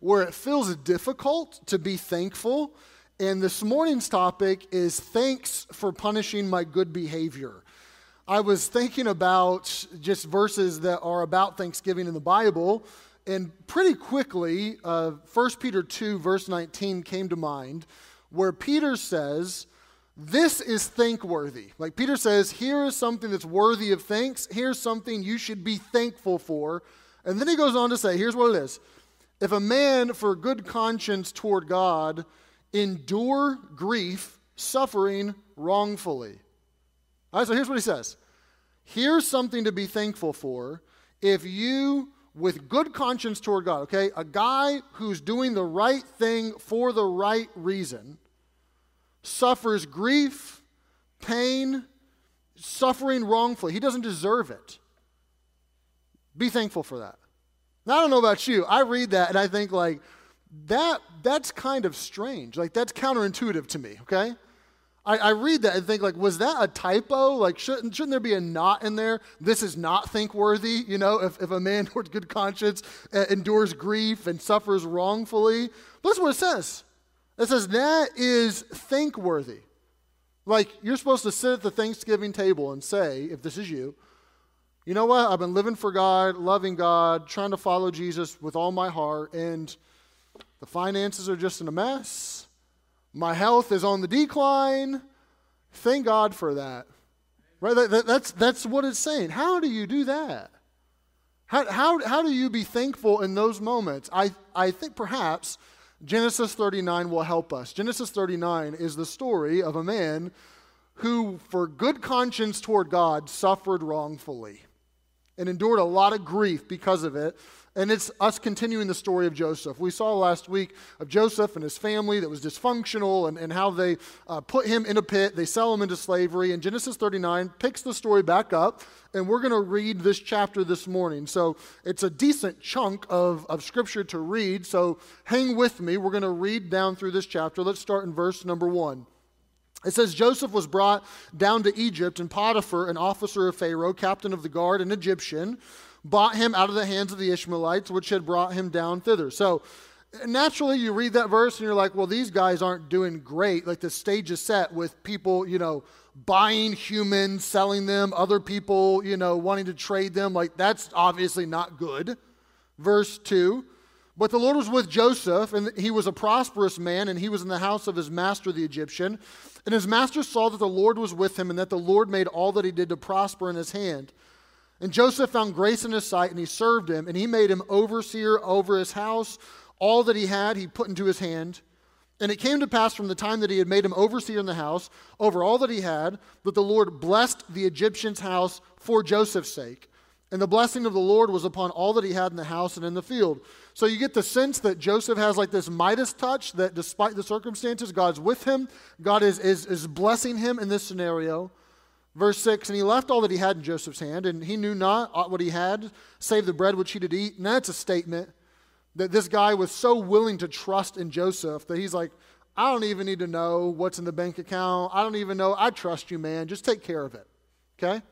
where it feels difficult to be thankful. And this morning's topic is thanks for punishing my good behavior. I was thinking about just verses that are about Thanksgiving in the Bible, and pretty quickly, uh, 1 Peter 2, verse 19 came to mind, where Peter says, This is thankworthy. Like Peter says, here is something that's worthy of thanks. Here's something you should be thankful for. And then he goes on to say, Here's what it is. If a man, for good conscience toward God, endure grief, suffering wrongfully. All right, so here's what he says. Here's something to be thankful for. If you, with good conscience toward God, okay, a guy who's doing the right thing for the right reason, suffers grief, pain, suffering wrongfully, he doesn't deserve it. Be thankful for that. Now, I don't know about you. I read that and I think, like, that that's kind of strange. Like, that's counterintuitive to me, okay? I, I, read that and think like, was that a typo? Like, shouldn't, shouldn't there be a not in there? This is not thankworthy, You know, if, if a man with good conscience uh, endures grief and suffers wrongfully. That's what it says. It says that is thankworthy. Like, you're supposed to sit at the Thanksgiving table and say, if this is you, you know what? I've been living for God, loving God, trying to follow Jesus with all my heart, and the finances are just in a mess my health is on the decline. Thank God for that. Right? That, that, that's, that's what it's saying. How do you do that? How, how, how do you be thankful in those moments? I, I think perhaps Genesis 39 will help us. Genesis 39 is the story of a man who, for good conscience toward God, suffered wrongfully and endured a lot of grief because of it. And it's us continuing the story of Joseph. We saw last week of Joseph and his family that was dysfunctional and, and how they uh, put him in a pit, they sell him into slavery. And Genesis 39 picks the story back up, and we're going to read this chapter this morning. So it's a decent chunk of, of scripture to read. So hang with me. We're going to read down through this chapter. Let's start in verse number one. It says Joseph was brought down to Egypt, and Potiphar, an officer of Pharaoh, captain of the guard, an Egyptian, bought him out of the hands of the Ishmaelites, which had brought him down thither. So naturally, you read that verse and you're like, well, these guys aren't doing great. Like the stage is set with people, you know, buying humans, selling them, other people, you know, wanting to trade them. Like that's obviously not good. Verse 2. But the Lord was with Joseph, and he was a prosperous man, and he was in the house of his master, the Egyptian. And his master saw that the Lord was with him, and that the Lord made all that he did to prosper in his hand. And Joseph found grace in his sight, and he served him, and he made him overseer over his house. All that he had, he put into his hand. And it came to pass from the time that he had made him overseer in the house, over all that he had, that the Lord blessed the Egyptian's house for Joseph's sake. And the blessing of the Lord was upon all that he had in the house and in the field. So you get the sense that Joseph has like this Midas touch that despite the circumstances, God's with him. God is, is, is blessing him in this scenario. Verse 6 And he left all that he had in Joseph's hand, and he knew not what he had, save the bread which he did eat. And that's a statement that this guy was so willing to trust in Joseph that he's like, I don't even need to know what's in the bank account. I don't even know. I trust you, man. Just take care of it. Okay?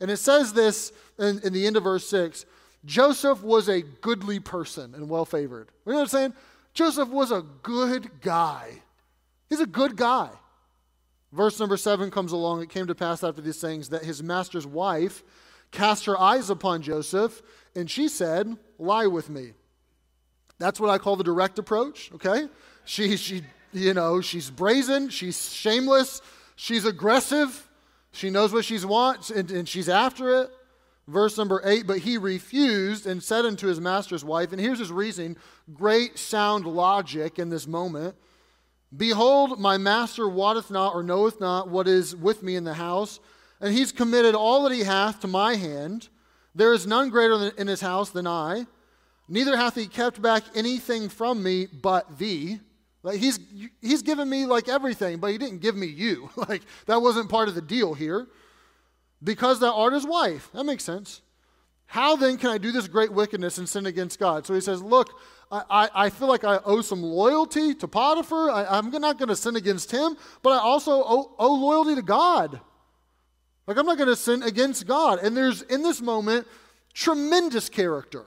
And it says this in, in the end of verse 6 Joseph was a goodly person and well favored. You know what I'm saying? Joseph was a good guy. He's a good guy. Verse number seven comes along. It came to pass after these things that his master's wife cast her eyes upon Joseph, and she said, Lie with me. That's what I call the direct approach, okay? She, she, you know, she's brazen, she's shameless, she's aggressive, she knows what she wants, and, and she's after it. Verse number eight, but he refused and said unto his master's wife, and here's his reasoning great sound logic in this moment. Behold, my master wotteth not or knoweth not what is with me in the house, and he's committed all that he hath to my hand. There is none greater in his house than I, neither hath he kept back anything from me but thee. Like he's he's given me like everything, but he didn't give me you. Like that wasn't part of the deal here. Because thou art his wife. That makes sense. How then can I do this great wickedness and sin against God? So he says, Look, I, I, feel like I owe some loyalty to Potiphar. I, am not going to sin against him, but I also owe, owe loyalty to God. Like, I'm not going to sin against God. And there's, in this moment, tremendous character.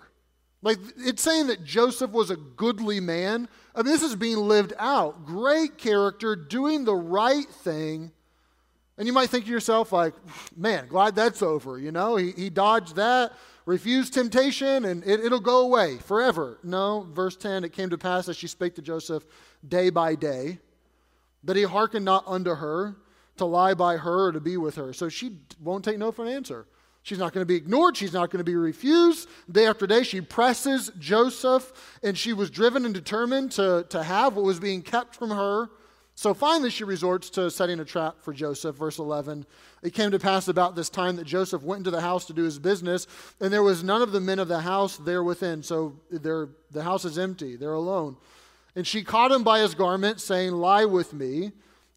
Like it's saying that Joseph was a goodly man. I mean, this is being lived out. Great character, doing the right thing. And you might think to yourself, like, man, glad that's over. You know, he, he dodged that, refused temptation, and it, it'll go away forever. No, verse 10 it came to pass as she spake to Joseph day by day, that he hearkened not unto her to lie by her or to be with her. So she won't take no for an answer. She's not going to be ignored. She's not going to be refused. Day after day, she presses Joseph, and she was driven and determined to, to have what was being kept from her. So finally, she resorts to setting a trap for Joseph. Verse 11 It came to pass about this time that Joseph went into the house to do his business, and there was none of the men of the house there within. So the house is empty, they're alone. And she caught him by his garment, saying, Lie with me.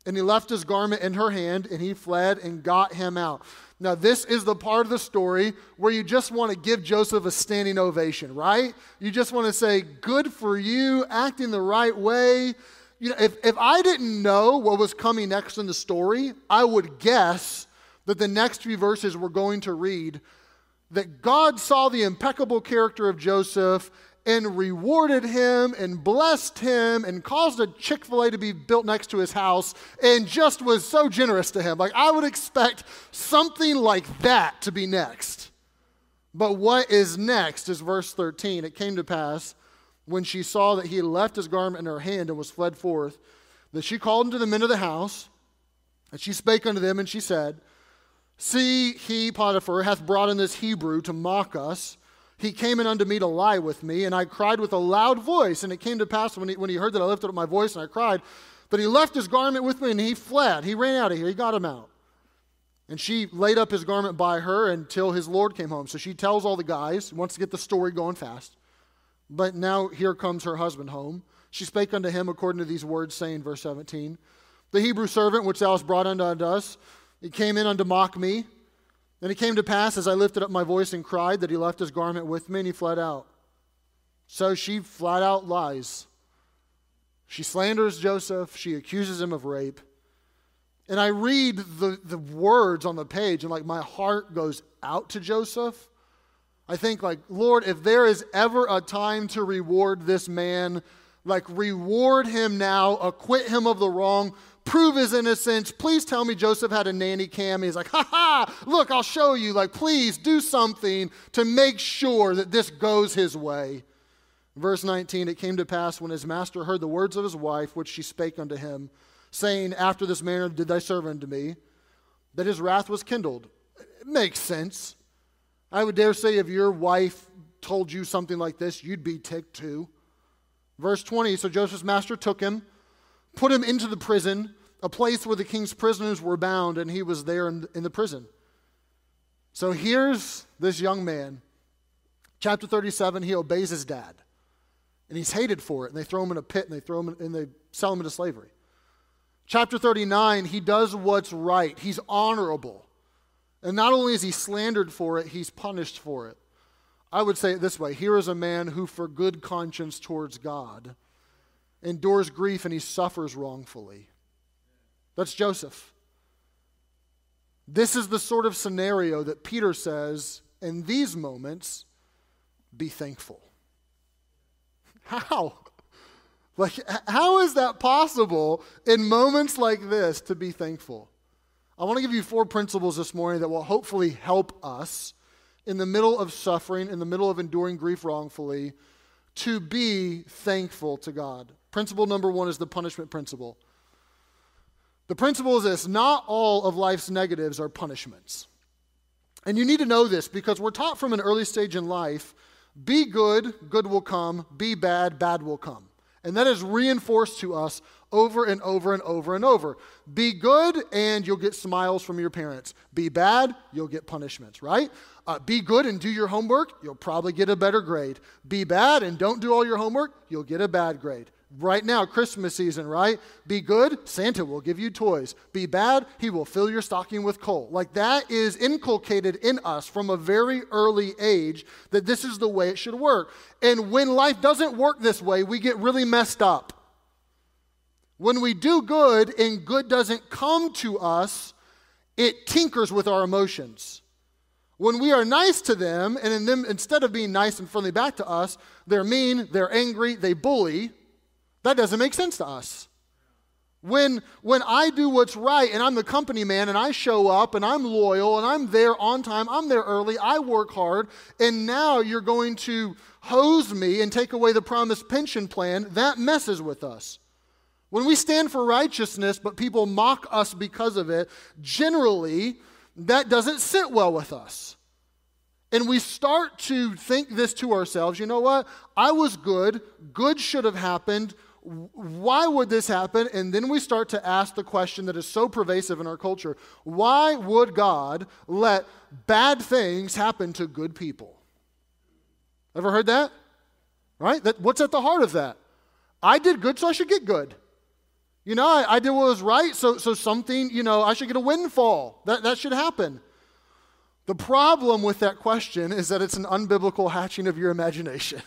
And he left his garment in her hand, and he fled and got him out. Now, this is the part of the story where you just want to give Joseph a standing ovation, right? You just want to say, Good for you, acting the right way. You know, if, if I didn't know what was coming next in the story, I would guess that the next few verses we're going to read that God saw the impeccable character of Joseph and rewarded him and blessed him and caused a Chick fil A to be built next to his house and just was so generous to him. Like, I would expect something like that to be next. But what is next is verse 13. It came to pass when she saw that he had left his garment in her hand and was fled forth, that she called unto the men of the house, and she spake unto them, and she said, See, he, Potiphar, hath brought in this Hebrew to mock us he came in unto me to lie with me, and I cried with a loud voice. And it came to pass when he, when he heard that I lifted up my voice and I cried, that he left his garment with me and he fled. He ran out of here. He got him out. And she laid up his garment by her until his Lord came home. So she tells all the guys, wants to get the story going fast. But now here comes her husband home. She spake unto him according to these words, saying, verse 17, The Hebrew servant which thou hast brought unto us, he came in unto mock me. And it came to pass as I lifted up my voice and cried that he left his garment with me and he fled out. So she flat out lies. She slanders Joseph, she accuses him of rape. And I read the, the words on the page, and like my heart goes out to Joseph. I think, like, Lord, if there is ever a time to reward this man, like, reward him now, acquit him of the wrong, prove his innocence. Please tell me Joseph had a nanny cam. He's like, ha ha, look, I'll show you. Like, please do something to make sure that this goes his way. Verse 19 It came to pass when his master heard the words of his wife, which she spake unto him, saying, After this manner did thy servant unto me, that his wrath was kindled. It makes sense. I would dare say if your wife told you something like this, you'd be ticked too. Verse 20 So Joseph's master took him put him into the prison, a place where the king's prisoners were bound, and he was there in, the prison. So here's this young man. Chapter 37, he obeys his dad. And he's hated for it. And they throw him in a pit and they throw him in, and they sell him into slavery. Chapter 39, he does what's right. He's honorable. And not only is he slandered for it, he's punished for it. I would say it this way here is a man who, for good conscience towards God, endures grief and he suffers wrongfully. That's Joseph. This is the sort of scenario that Peter says in these moments be thankful. How? Like, how is that possible in moments like this to be thankful? I want to give you four principles this morning that will hopefully help us in the middle of suffering, in the middle of enduring grief wrongfully, to be thankful to God. Principle number one is the punishment principle. The principle is this not all of life's negatives are punishments. And you need to know this because we're taught from an early stage in life be good, good will come, be bad, bad will come. And that is reinforced to us over and over and over and over. Be good, and you'll get smiles from your parents. Be bad, you'll get punishments, right? Uh, be good and do your homework, you'll probably get a better grade. Be bad and don't do all your homework, you'll get a bad grade. Right now, Christmas season, right? Be good, Santa will give you toys. Be bad, he will fill your stocking with coal. Like that is inculcated in us from a very early age that this is the way it should work. And when life doesn't work this way, we get really messed up. When we do good and good doesn't come to us, it tinkers with our emotions. When we are nice to them, and in them, instead of being nice and friendly back to us, they're mean, they're angry, they bully, that doesn't make sense to us. When, when I do what's right and I'm the company man and I show up and I'm loyal and I'm there on time, I'm there early, I work hard, and now you're going to hose me and take away the promised pension plan, that messes with us. When we stand for righteousness, but people mock us because of it, generally, that doesn't sit well with us. And we start to think this to ourselves you know what? I was good. Good should have happened. Why would this happen? And then we start to ask the question that is so pervasive in our culture why would God let bad things happen to good people? Ever heard that? Right? That, what's at the heart of that? I did good, so I should get good. You know, I, I, did what was right, so, so something, you know, I should get a windfall. That, that should happen. The problem with that question is that it's an unbiblical hatching of your imagination.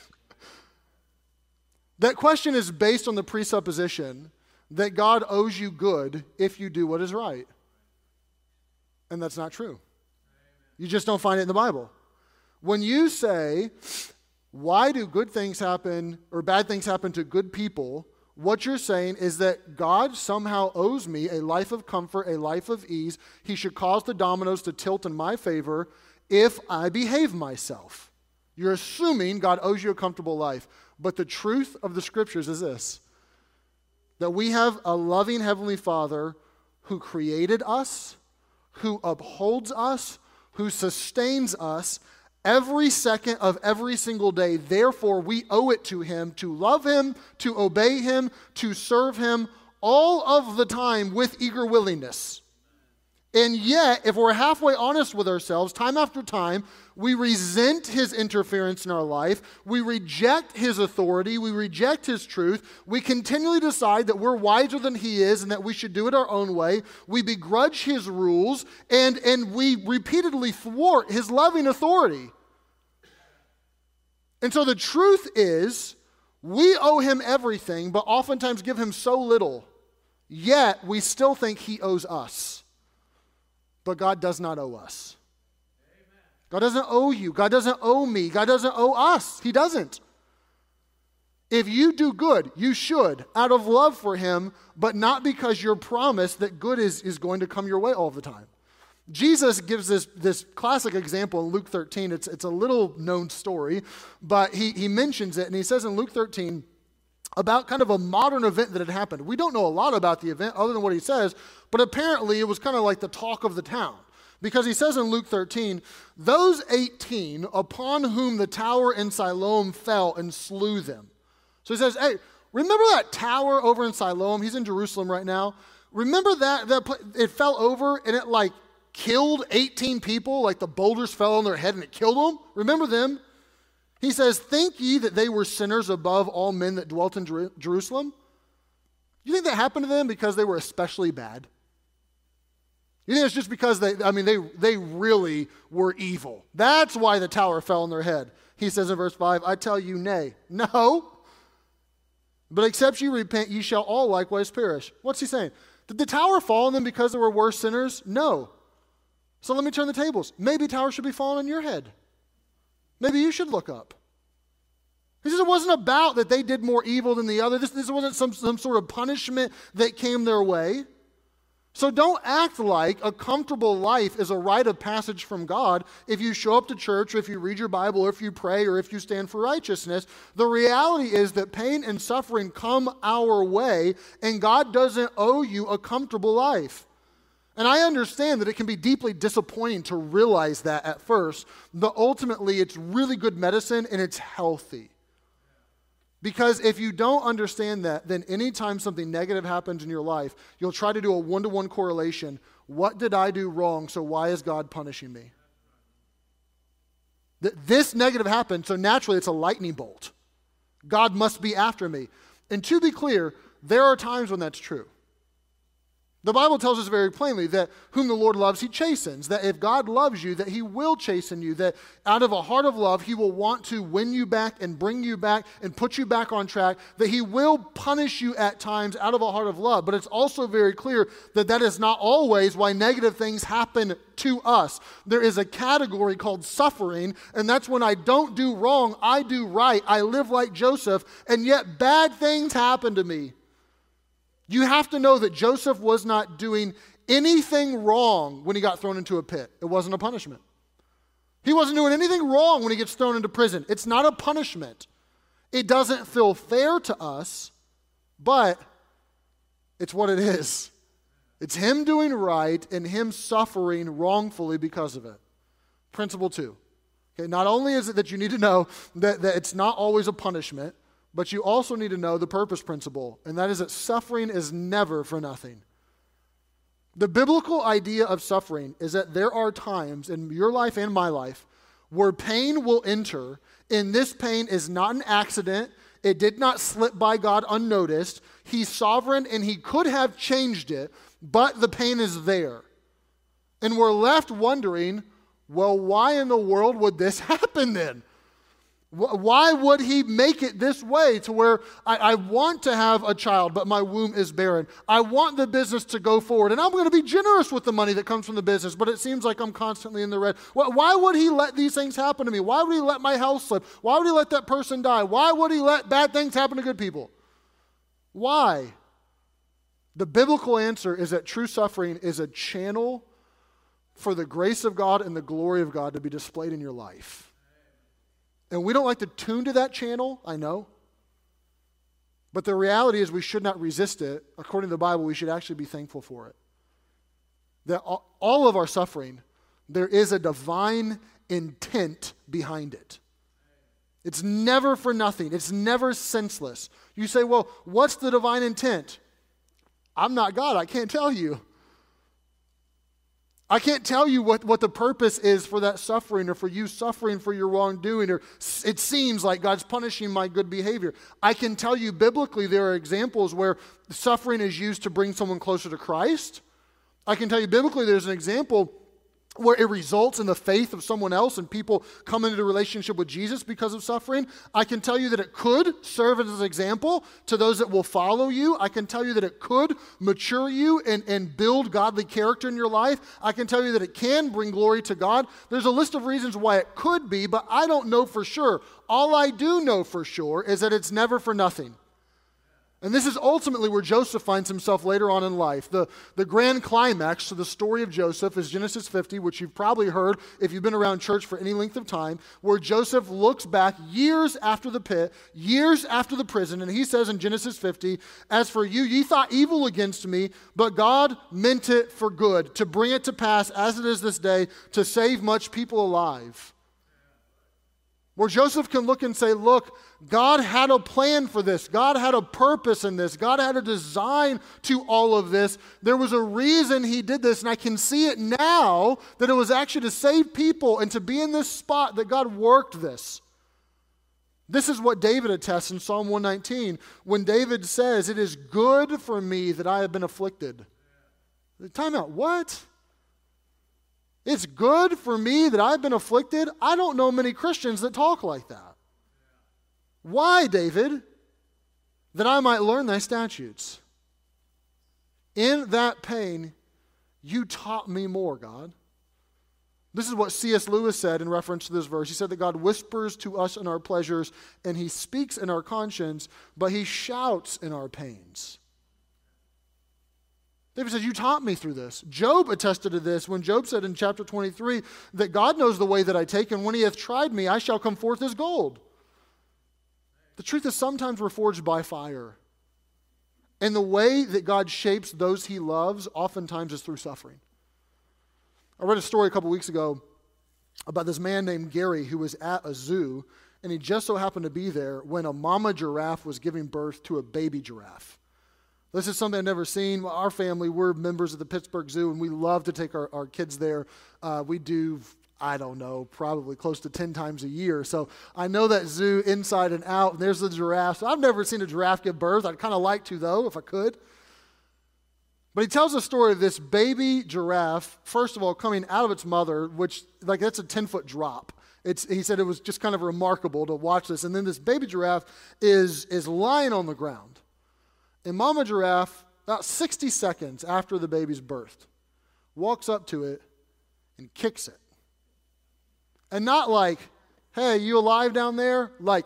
that question is based on the presupposition that God owes you good if you do what is right. And that's not true. You just don't find it in the Bible. When you say, why do good things happen or bad things happen to good people? What you're saying is that God somehow owes me a life of comfort, a life of ease. He should cause the dominoes to tilt in my favor if I behave myself. You're assuming God owes you a comfortable life. But the truth of the scriptures is this that we have a loving Heavenly Father who created us, who upholds us, who sustains us, every second of every single day. Therefore, we owe it to Him to love Him, to obey Him, to serve Him all of the time with eager willingness. And yet, if we're halfway honest with ourselves, time after time, we resent his interference in our life. We reject his authority. We reject his truth. We continually decide that we're wiser than he is and that we should do it our own way. We begrudge his rules and, and we repeatedly thwart his loving authority. And so the truth is, we owe him everything, but oftentimes give him so little, yet we still think he owes us. But God does not owe us. God doesn't owe you. God doesn't owe me. God doesn't owe us. He doesn't. If you do good, you should, out of love for Him, but not because you're promised that good is, is going to come your way all the time. Jesus gives this, this classic example in Luke 13. It's, it's a little known story, but he, he mentions it, and he says in Luke 13 about kind of a modern event that had happened. We don't know a lot about the event other than what he says, but apparently it was kind of like the talk of the town. Because he says in Luke 13, those 18 upon whom the tower in Siloam fell and slew them. So he says, hey, remember that tower over in Siloam? He's in Jerusalem right now. Remember that, that it fell over and it like killed 18 people, like the boulders fell on their head and it killed them? Remember them? He says, Think ye that they were sinners above all men that dwelt in Jer- Jerusalem? You think that happened to them because they were especially bad? You think it's just because they, I mean, they, they really were evil. That's why the tower fell on their head. He says in verse 5, I tell you, nay. No. But except you repent, ye shall all likewise perish. What's he saying? Did the tower fall on them because they were worse sinners? No. So let me turn the tables. Maybe tower should be falling on your head. Maybe you should look up. He says it wasn't about that they did more evil than the other. This, this wasn't some, some sort of punishment that came their way. So don't act like a comfortable life is a rite of passage from God if you show up to church, or if you read your Bible, or if you pray, or if you stand for righteousness. The reality is that pain and suffering come our way, and God doesn't owe you a comfortable life. And I understand that it can be deeply disappointing to realize that at first, but ultimately it's really good medicine and it's healthy. Because if you don't understand that, then anytime something negative happens in your life, you'll try to do a one to one correlation. What did I do wrong? So why is God punishing me? That this negative happened, so naturally it's a lightning bolt. God must be after me. And to be clear, there are times when that's true. The Bible tells us very plainly that whom the Lord loves, he chastens. That if God loves you, that he will chasten you. That out of a heart of love, he will want to win you back and bring you back and put you back on track. That he will punish you at times out of a heart of love. But it's also very clear that that is not always why negative things happen to us. There is a category called suffering, and that's when I don't do wrong, I do right. I live like Joseph, and yet bad things happen to me. You have to know that Joseph was not doing anything wrong when he got thrown into a pit. It wasn't a punishment. He wasn't doing anything wrong when he gets thrown into prison. It's not a punishment. It doesn't feel fair to us, but it's what it is. It's him doing right and him suffering wrongfully because of it. Principle two. Okay, not only is it that you need to know that, that it's not always a punishment, but you also need to know the purpose principle, and that is that suffering is never for nothing. The biblical idea of suffering is that there are times in your life and my life where pain will enter, and this pain is not an accident. It did not slip by God unnoticed. He's sovereign and He could have changed it, but the pain is there. And we're left wondering well, why in the world would this happen then? Why would he make it this way to where I, I, want to have a child, but my womb is barren? I want the business to go forward, and I'm going to be generous with the money that comes from the business, but it seems like I'm constantly in the red. Why would he let these things happen to me? Why would he let my health slip? Why would he let that person die? Why would he let bad things happen to good people? Why? The biblical answer is that true suffering is a channel for the grace of God and the glory of God to be displayed in your life. And we don't like to tune to that channel, I know. But the reality is, we should not resist it. According to the Bible, we should actually be thankful for it. That all of our suffering, there is a divine intent behind it. It's never for nothing, it's never senseless. You say, well, what's the divine intent? I'm not God, I can't tell you. I can't tell you what, what the purpose is for that suffering or for you suffering for your wrongdoing or it seems like God's punishing my good behavior. I can tell you biblically there are examples where suffering is used to bring someone closer to Christ. I can tell you biblically there's an example where it results in the faith of someone else and people come into a relationship with Jesus because of suffering. I can tell you that it could serve as an example to those that will follow you. I can tell you that it could mature you and, and build godly character in your life. I can tell you that it can bring glory to God. There's a list of reasons why it could be, but I don't know for sure. All I do know for sure is that it's never for nothing. And this is ultimately where Joseph finds himself later on in life. The, the grand climax to the story of Joseph is Genesis 50, which you've probably heard if you've been around church for any length of time, where Joseph looks back years after the pit, years after the prison, and he says in Genesis 50, As for you, ye thought evil against me, but God meant it for good, to bring it to pass as it is this day, to save much people alive. Where Joseph can look and say, Look, God had a plan for this. God had a purpose in this. God had a design to all of this. There was a reason he did this, and I can see it now that it was actually to save people and to be in this spot that God worked this. This is what David attests in Psalm 119 when David says, It is good for me that I have been afflicted. Time out. What? It's good for me that I've been afflicted. I don't know many Christians that talk like that. Why, David? That I might learn thy statutes. In that pain, you taught me more, God. This is what C.S. Lewis said in reference to this verse. He said that God whispers to us in our pleasures and he speaks in our conscience, but he shouts in our pains. David says, You taught me through this. Job attested to this when Job said in chapter 23 that God knows the way that I take, and when he hath tried me, I shall come forth as gold. The truth is, sometimes we're forged by fire. And the way that God shapes those he loves oftentimes is through suffering. I read a story a couple weeks ago about this man named Gary who was at a zoo, and he just so happened to be there when a mama giraffe was giving birth to a baby giraffe. This is something I've never seen. Our family, we're members of the Pittsburgh Zoo, and we love to take our, our kids there. Uh, we do, I don't know, probably close to 10 times a year. So I know that zoo inside and out. And there's the giraffe. So I've never seen a giraffe give birth. I'd kind of like to, though, if I could. But he tells the story of this baby giraffe, first of all, coming out of its mother, which, like, that's a 10 foot drop. It's, he said it was just kind of remarkable to watch this. And then this baby giraffe is, is lying on the ground. And Mama Giraffe, about 60 seconds after the baby's birthed, walks up to it and kicks it. And not like, hey, you alive down there? Like,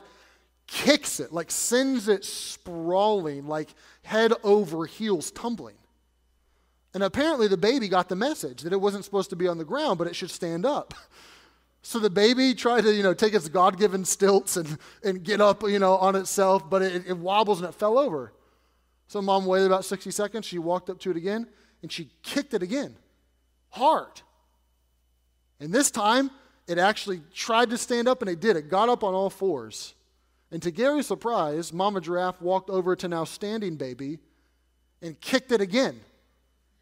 kicks it, like sends it sprawling, like head over heels tumbling. And apparently the baby got the message that it wasn't supposed to be on the ground, but it should stand up. So the baby tried to, you know, take its God-given stilts and, and get up, you know, on itself, but it, it wobbles and it fell over. So mom waited about 60 seconds. She walked up to it again and she kicked it again, hard. And this time, it actually tried to stand up and it did. It got up on all fours. And to Gary's surprise, Mama Giraffe walked over to now standing baby and kicked it again,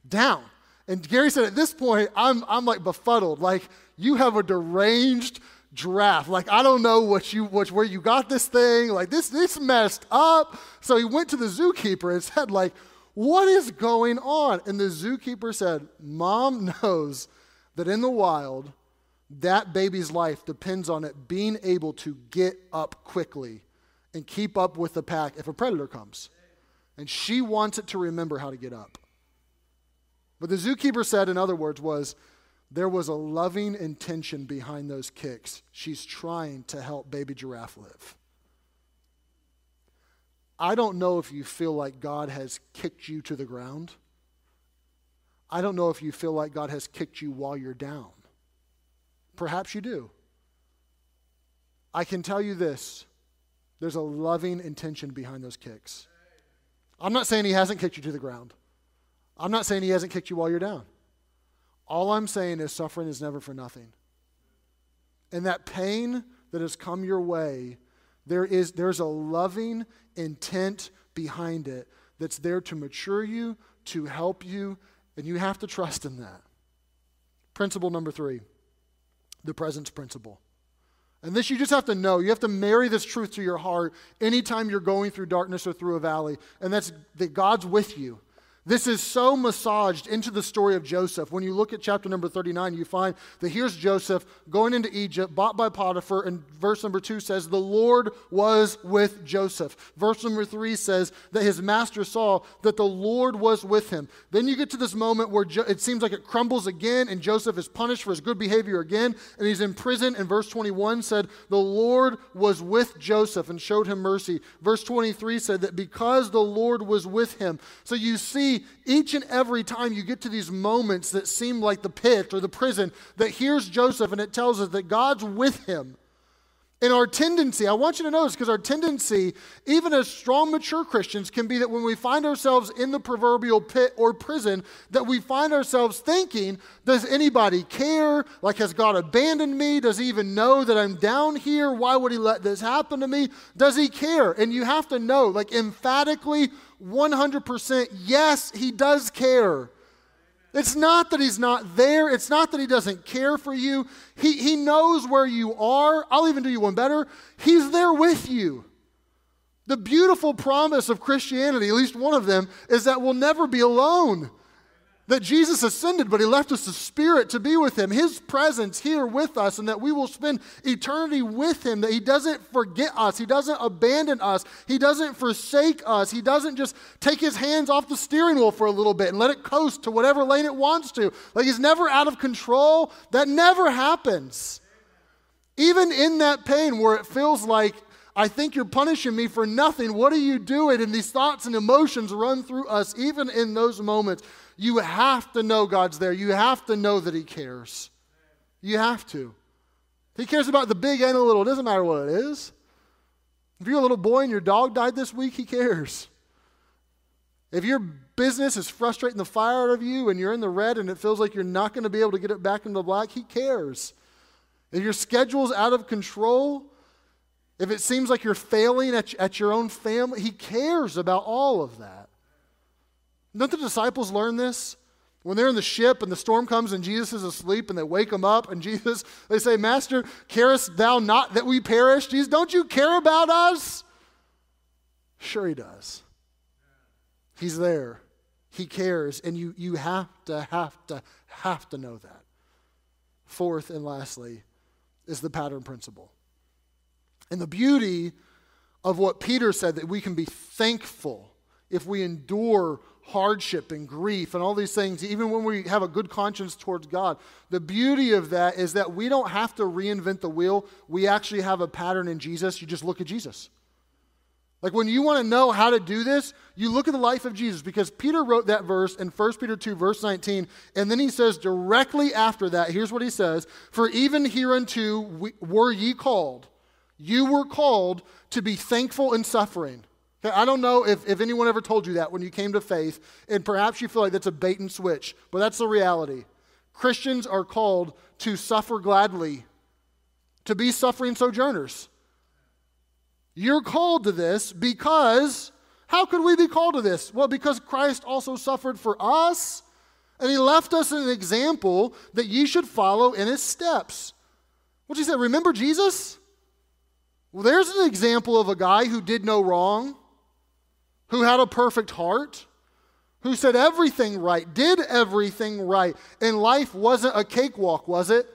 down. And Gary said, at this point, I'm, I'm like befuddled. Like, you have a deranged giraffe. Like, I don't know what you, what, where you got this thing. Like, this, this messed up. So he went to the zookeeper and said, like, what is going on? And the zookeeper said, Mom knows that in the wild, that baby's life depends on it being able to get up quickly and keep up with the pack if a predator comes. And she wants it to remember how to get up. What the zookeeper said, in other words, was there was a loving intention behind those kicks. She's trying to help baby giraffe live. I don't know if you feel like God has kicked you to the ground. I don't know if you feel like God has kicked you while you're down. Perhaps you do. I can tell you this there's a loving intention behind those kicks. I'm not saying he hasn't kicked you to the ground. I'm not saying he hasn't kicked you while you're down. All I'm saying is suffering is never for nothing. And that pain that has come your way, there is, there's a loving intent behind it that's there to mature you, to help you, and you have to trust in that. Principle number three the presence principle. And this you just have to know. You have to marry this truth to your heart anytime you're going through darkness or through a valley. And that's that God's with you. This is so massaged into the story of Joseph. When you look at chapter number 39, you find that here's Joseph going into Egypt, bought by Potiphar, and verse number 2 says, The Lord was with Joseph. Verse number 3 says that his master saw that the Lord was with him. Then you get to this moment where jo- it seems like it crumbles again, and Joseph is punished for his good behavior again, and he's in prison. And verse 21 said, The Lord was with Joseph and showed him mercy. Verse 23 said that because the Lord was with him. So you see see each and every time you get to these moments that seem like the pit or the prison, that here's Joseph and it tells us that God's with him. And our tendency, I want you to notice, because our tendency, even as strong, mature Christians, can be that when we find ourselves in the proverbial pit or prison, that we find ourselves thinking, does anybody care? Like, has God abandoned me? Does he even know that I'm down here? Why would he let this happen to me? Does he care? And you have to know, like, emphatically, 100%, yes, he does care. It's not that he's not there. It's not that he doesn't care for you. He, he knows where you are. I'll even do you one better. He's there with you. The beautiful promise of Christianity, at least one of them, is that we'll never be alone that Jesus ascended, but he left us the Spirit to be with him, his presence here with us, and that we will spend eternity with him, that he doesn't forget us, he doesn't abandon us, he doesn't forsake us, he doesn't just take his hands off the steering wheel for a little bit and let it coast to whatever lane it wants to. Like he's never out of control. That never happens. Even in that pain where it feels like, I think you're punishing me for nothing. What are you doing? And these thoughts and emotions run through us, even in those moments. You have to know God's there. You have to know that He cares. You have to. He cares about the big and the little. It doesn't matter what it is. If you're a little boy and your dog died this week, He cares. If your business is frustrating the fire out of you and you're in the red and it feels like you're not going to be able to get it back in the black, He cares. If your schedule's out of control, if it seems like you're failing at, at your own family, He cares about all of that. Don't the disciples learn this? When they're in the ship and the storm comes and Jesus is asleep and they wake him up and Jesus, they say, Master, carest thou not that we perish? Jesus, don't you care about us? Sure, he does. He's there. He cares, and you, you have to, have to, have to know that. Fourth and lastly is the pattern principle. And the beauty of what Peter said that we can be thankful if we endure hardship and grief and all these things, even when we have a good conscience towards God. The beauty of that is that we don't have to reinvent the wheel. We actually have a pattern in Jesus. You just look at Jesus. Like when you want to know how to do this, you look at the life of Jesus because Peter wrote that verse in 1 Peter 2, verse 19. And then he says directly after that, here's what he says For even hereunto we, were ye called, you were called to be thankful in suffering. Okay, I don't know if, if anyone ever told you that when you came to faith, and perhaps you feel like that's a bait and switch, but that's the reality. Christians are called to suffer gladly, to be suffering sojourners. You're called to this because, how could we be called to this? Well, because Christ also suffered for us, and he left us an example that ye should follow in his steps. What did he said, remember Jesus? Well, there's an example of a guy who did no wrong, who had a perfect heart, who said everything right, did everything right, and life wasn't a cakewalk, was it?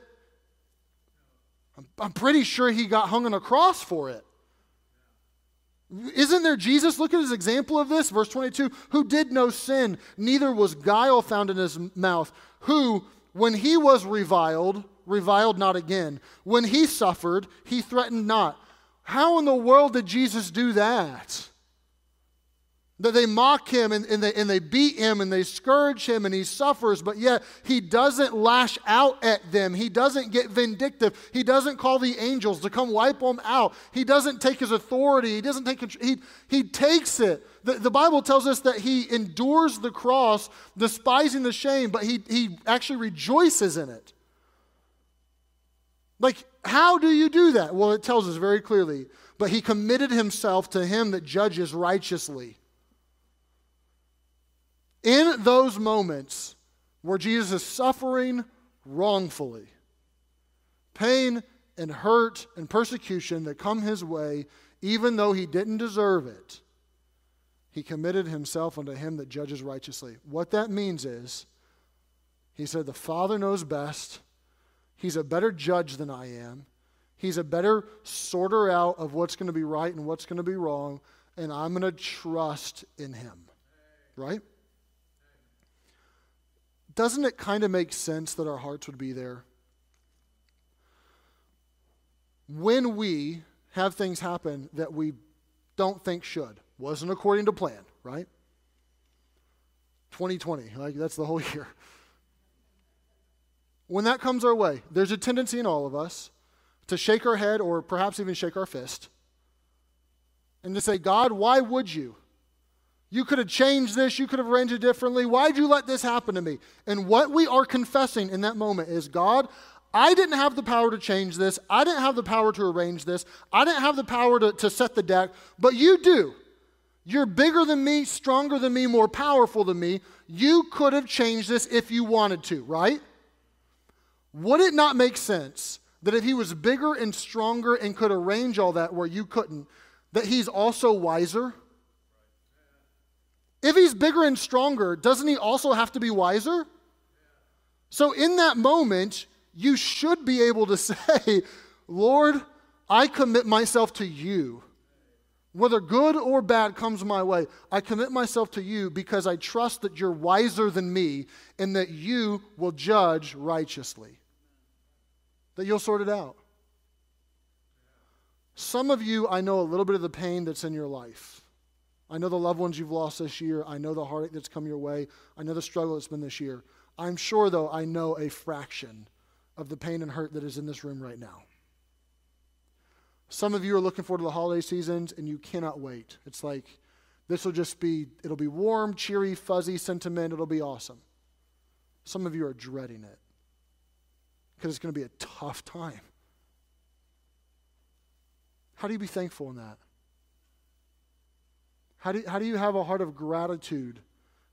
I'm pretty sure he got hung on a cross for it. Isn't there Jesus? Look at his example of this. Verse 22 who did no sin, neither was guile found in his mouth, who, when he was reviled, reviled not again. When he suffered, he threatened not. How in the world did Jesus do that? That they mock him and, and, they, and they beat him and they scourge him and he suffers, but yet he doesn't lash out at them. He doesn't get vindictive. He doesn't call the angels to come wipe them out. He doesn't take his authority. He doesn't take control. He, he takes it. The, the Bible tells us that he endures the cross, despising the shame, but he, he actually rejoices in it. Like, how do you do that? Well, it tells us very clearly. But he committed himself to him that judges righteously. In those moments where Jesus is suffering wrongfully, pain and hurt and persecution that come his way, even though he didn't deserve it, he committed himself unto him that judges righteously. What that means is, he said, The Father knows best. He's a better judge than I am. He's a better sorter out of what's going to be right and what's going to be wrong, and I'm going to trust in him. Right? Doesn't it kind of make sense that our hearts would be there? When we have things happen that we don't think should, wasn't according to plan, right? 2020, like that's the whole year. When that comes our way, there's a tendency in all of us to shake our head or perhaps even shake our fist and to say, God, why would you? You could have changed this. You could have arranged it differently. Why'd you let this happen to me? And what we are confessing in that moment is God, I didn't have the power to change this. I didn't have the power to arrange this. I didn't have the power to, to set the deck, but you do. You're bigger than me, stronger than me, more powerful than me. You could have changed this if you wanted to, right? Would it not make sense that if he was bigger and stronger and could arrange all that where you couldn't, that he's also wiser? If he's bigger and stronger, doesn't he also have to be wiser? So, in that moment, you should be able to say, Lord, I commit myself to you. Whether good or bad comes my way, I commit myself to you because I trust that you're wiser than me and that you will judge righteously, that you'll sort it out. Some of you, I know a little bit of the pain that's in your life. I know the loved ones you've lost this year. I know the heartache that's come your way. I know the struggle that's been this year. I'm sure, though, I know a fraction of the pain and hurt that is in this room right now. Some of you are looking forward to the holiday seasons and you cannot wait. It's like this will just be, it'll be warm, cheery, fuzzy sentiment. It'll be awesome. Some of you are dreading it because it's going to be a tough time. How do you be thankful in that? How do, how do you have a heart of gratitude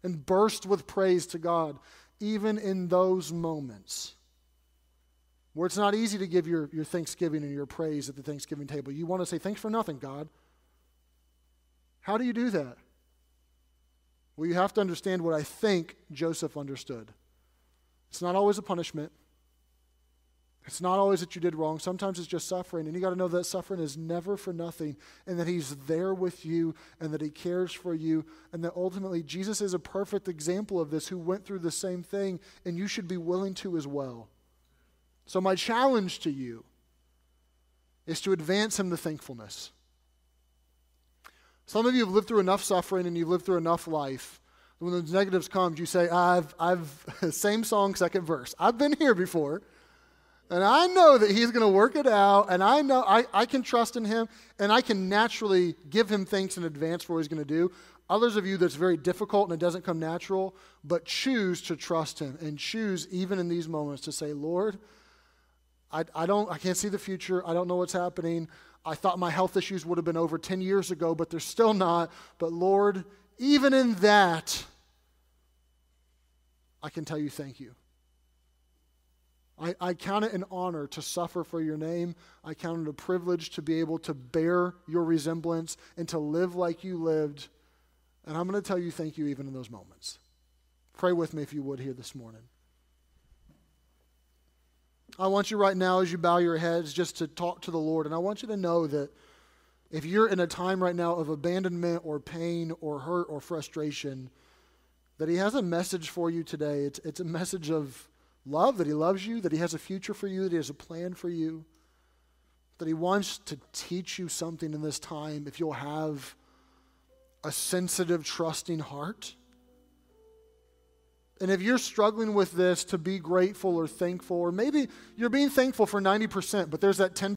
and burst with praise to God, even in those moments where it's not easy to give your, your thanksgiving and your praise at the Thanksgiving table? You want to say, Thanks for nothing, God. How do you do that? Well, you have to understand what I think Joseph understood. It's not always a punishment. It's not always that you did wrong. Sometimes it's just suffering. And you got to know that suffering is never for nothing and that He's there with you and that He cares for you. And that ultimately, Jesus is a perfect example of this who went through the same thing, and you should be willing to as well. So, my challenge to you is to advance Him to thankfulness. Some of you have lived through enough suffering and you've lived through enough life. When those negatives come, you say, I've, I've, same song, second verse. I've been here before. And I know that he's going to work it out, and I know I, I can trust in him, and I can naturally give him thanks in advance for what he's going to do. Others of you, that's very difficult and it doesn't come natural, but choose to trust him and choose, even in these moments, to say, Lord, I, I, don't, I can't see the future. I don't know what's happening. I thought my health issues would have been over 10 years ago, but they're still not. But Lord, even in that, I can tell you thank you. I, I, count it an honor to suffer for your name. I count it a privilege to be able to bear your resemblance and to live like you lived. And I'm going to tell you thank you even in those moments. Pray with me if you would here this morning. I want you right now, as you bow your heads, just to talk to the Lord. And I want you to know that if you're in a time right now of abandonment or pain or hurt or frustration, that He has a message for you today. It's, it's a message of love, that He loves you, that He has a future for you, that He has a plan for you, that He wants to teach you something in this time if you'll have a sensitive, trusting heart. And if you're struggling with this to be grateful or thankful, or maybe you're being thankful for 90%, but there's that 10